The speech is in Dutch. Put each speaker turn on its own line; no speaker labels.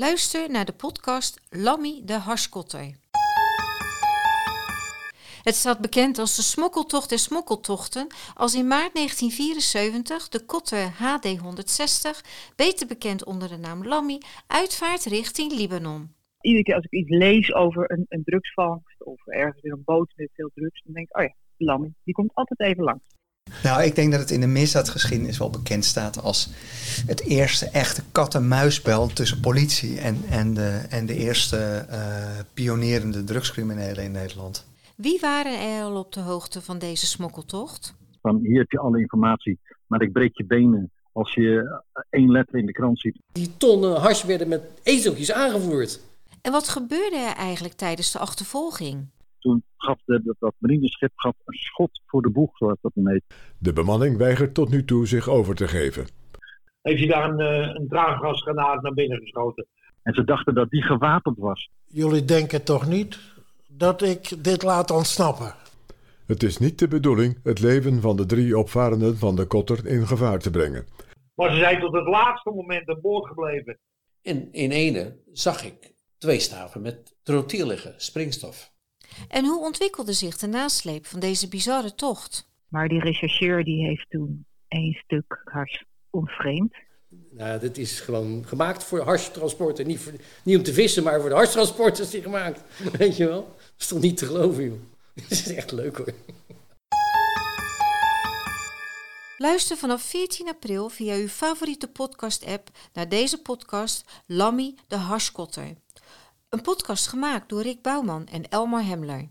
Luister naar de podcast Lammy de Harskotter. Het staat bekend als de smokkeltocht der smokkeltochten als in maart 1974 de Kotter HD 160, beter bekend onder de naam Lammy, uitvaart richting Libanon.
Iedere keer als ik iets lees over een, een drugsvangst of ergens weer een boot met veel drugs, dan denk ik, oh ja, Lammy, die komt altijd even langs.
Nou, ik denk dat het in de misdaadgeschiedenis wel bekend staat als het eerste echte kat-en-muisspel tussen politie en, en, de, en de eerste uh, pionierende drugscriminelen in Nederland.
Wie waren er al op de hoogte van deze smokkeltocht?
Van hier heb je alle informatie, maar ik breek je benen als je één letter in de krant ziet.
Die tonnen hash werden met ezeltjes aangevoerd.
En wat gebeurde er eigenlijk tijdens de achtervolging?
Toen gaf de, dat, dat marineschip gaf een schot voor de boeg, zoals dat dan heet.
De bemanning weigert tot nu toe zich over te geven.
Heeft hij daar een, uh, een traangasgranaat naar binnen geschoten?
En ze dachten dat die gewapend was.
Jullie denken toch niet dat ik dit laat ontsnappen?
Het is niet de bedoeling het leven van de drie opvarenden van de kotter in gevaar te brengen.
Maar ze zijn tot het laatste moment aan boord gebleven.
En in ene zag ik twee staven met trotiel liggen, springstof.
En hoe ontwikkelde zich de nasleep van deze bizarre tocht?
Maar die rechercheur die heeft toen één stuk hars ontvreemd.
Nou, dit is gewoon gemaakt voor harstransporten. Niet, voor, niet om te vissen, maar voor de harstransport is die gemaakt. Weet je wel? Dat is toch niet te geloven, joh. Dit is echt leuk, hoor.
Luister vanaf 14 april via uw favoriete podcast-app naar deze podcast Lammy de Harskotter. Een podcast gemaakt door Rick Bouwman en Elmar Hemler.